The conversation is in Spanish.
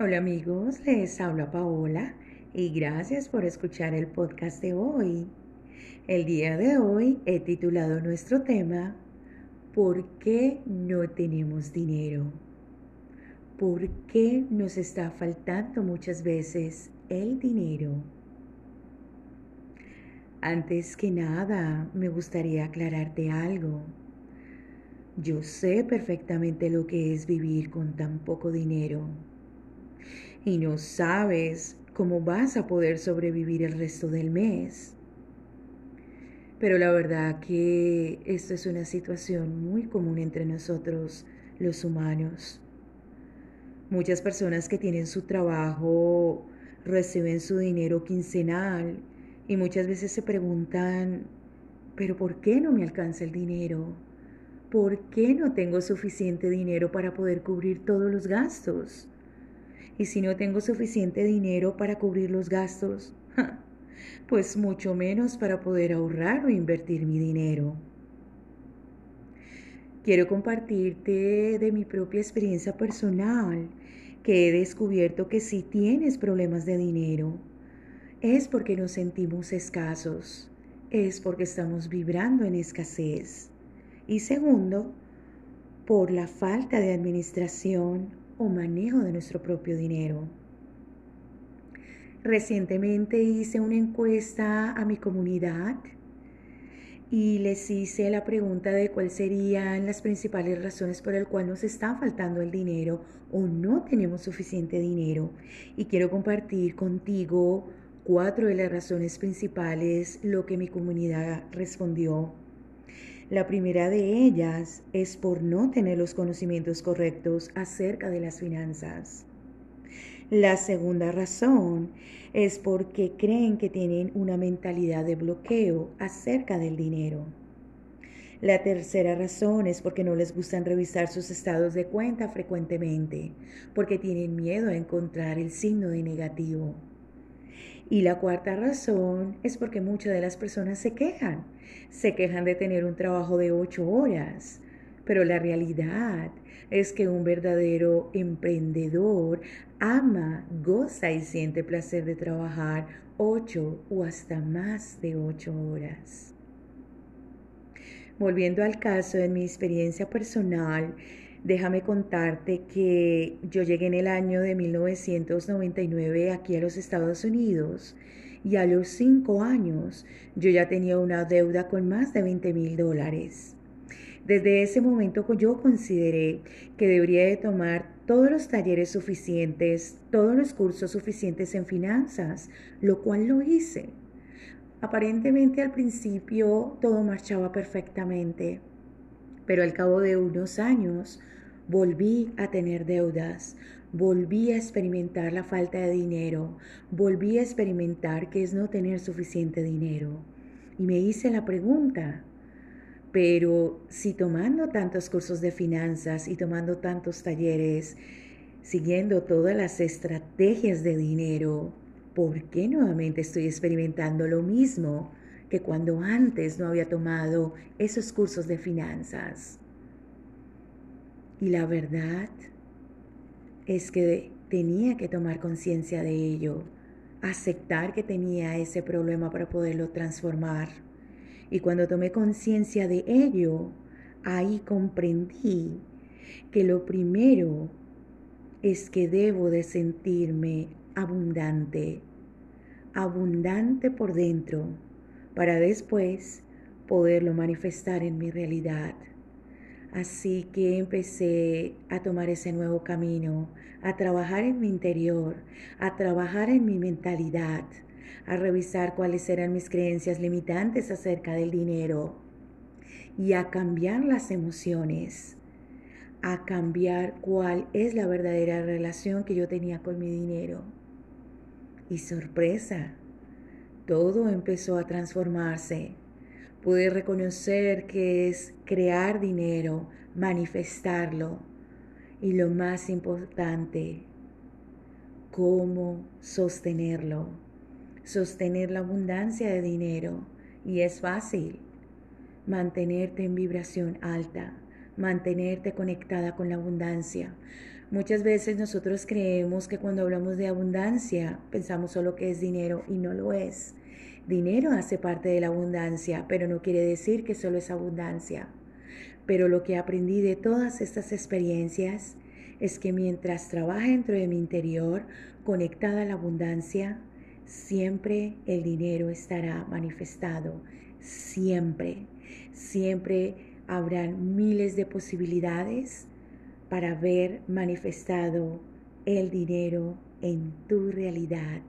Hola amigos, les habla Paola y gracias por escuchar el podcast de hoy. El día de hoy he titulado nuestro tema ¿Por qué no tenemos dinero? ¿Por qué nos está faltando muchas veces el dinero? Antes que nada, me gustaría aclararte algo. Yo sé perfectamente lo que es vivir con tan poco dinero y no sabes cómo vas a poder sobrevivir el resto del mes. Pero la verdad que esto es una situación muy común entre nosotros los humanos. Muchas personas que tienen su trabajo reciben su dinero quincenal y muchas veces se preguntan, pero ¿por qué no me alcanza el dinero? ¿Por qué no tengo suficiente dinero para poder cubrir todos los gastos? Y si no tengo suficiente dinero para cubrir los gastos, pues mucho menos para poder ahorrar o invertir mi dinero. Quiero compartirte de mi propia experiencia personal que he descubierto que si tienes problemas de dinero, es porque nos sentimos escasos, es porque estamos vibrando en escasez. Y segundo, por la falta de administración o manejo de nuestro propio dinero. Recientemente hice una encuesta a mi comunidad y les hice la pregunta de cuáles serían las principales razones por las cuales nos está faltando el dinero o no tenemos suficiente dinero. Y quiero compartir contigo cuatro de las razones principales, lo que mi comunidad respondió. La primera de ellas es por no tener los conocimientos correctos acerca de las finanzas. La segunda razón es porque creen que tienen una mentalidad de bloqueo acerca del dinero. La tercera razón es porque no les gustan revisar sus estados de cuenta frecuentemente, porque tienen miedo a encontrar el signo de negativo. Y la cuarta razón es porque muchas de las personas se quejan. Se quejan de tener un trabajo de ocho horas. Pero la realidad es que un verdadero emprendedor ama, goza y siente placer de trabajar ocho o hasta más de ocho horas. Volviendo al caso de mi experiencia personal, Déjame contarte que yo llegué en el año de 1999 aquí a los Estados Unidos y a los cinco años yo ya tenía una deuda con más de 20 mil dólares. Desde ese momento yo consideré que debería de tomar todos los talleres suficientes, todos los cursos suficientes en finanzas, lo cual lo hice. Aparentemente al principio todo marchaba perfectamente, pero al cabo de unos años Volví a tener deudas, volví a experimentar la falta de dinero, volví a experimentar qué es no tener suficiente dinero. Y me hice la pregunta, pero si tomando tantos cursos de finanzas y tomando tantos talleres, siguiendo todas las estrategias de dinero, ¿por qué nuevamente estoy experimentando lo mismo que cuando antes no había tomado esos cursos de finanzas? Y la verdad es que tenía que tomar conciencia de ello, aceptar que tenía ese problema para poderlo transformar. Y cuando tomé conciencia de ello, ahí comprendí que lo primero es que debo de sentirme abundante, abundante por dentro, para después poderlo manifestar en mi realidad. Así que empecé a tomar ese nuevo camino, a trabajar en mi interior, a trabajar en mi mentalidad, a revisar cuáles eran mis creencias limitantes acerca del dinero y a cambiar las emociones, a cambiar cuál es la verdadera relación que yo tenía con mi dinero. Y sorpresa, todo empezó a transformarse Pude reconocer que es crear dinero, manifestarlo y lo más importante, cómo sostenerlo. Sostener la abundancia de dinero y es fácil. Mantenerte en vibración alta, mantenerte conectada con la abundancia. Muchas veces nosotros creemos que cuando hablamos de abundancia pensamos solo que es dinero y no lo es. Dinero hace parte de la abundancia, pero no quiere decir que solo es abundancia. Pero lo que aprendí de todas estas experiencias es que mientras trabaja dentro de mi interior, conectada a la abundancia, siempre el dinero estará manifestado, siempre, siempre habrán miles de posibilidades para ver manifestado el dinero en tu realidad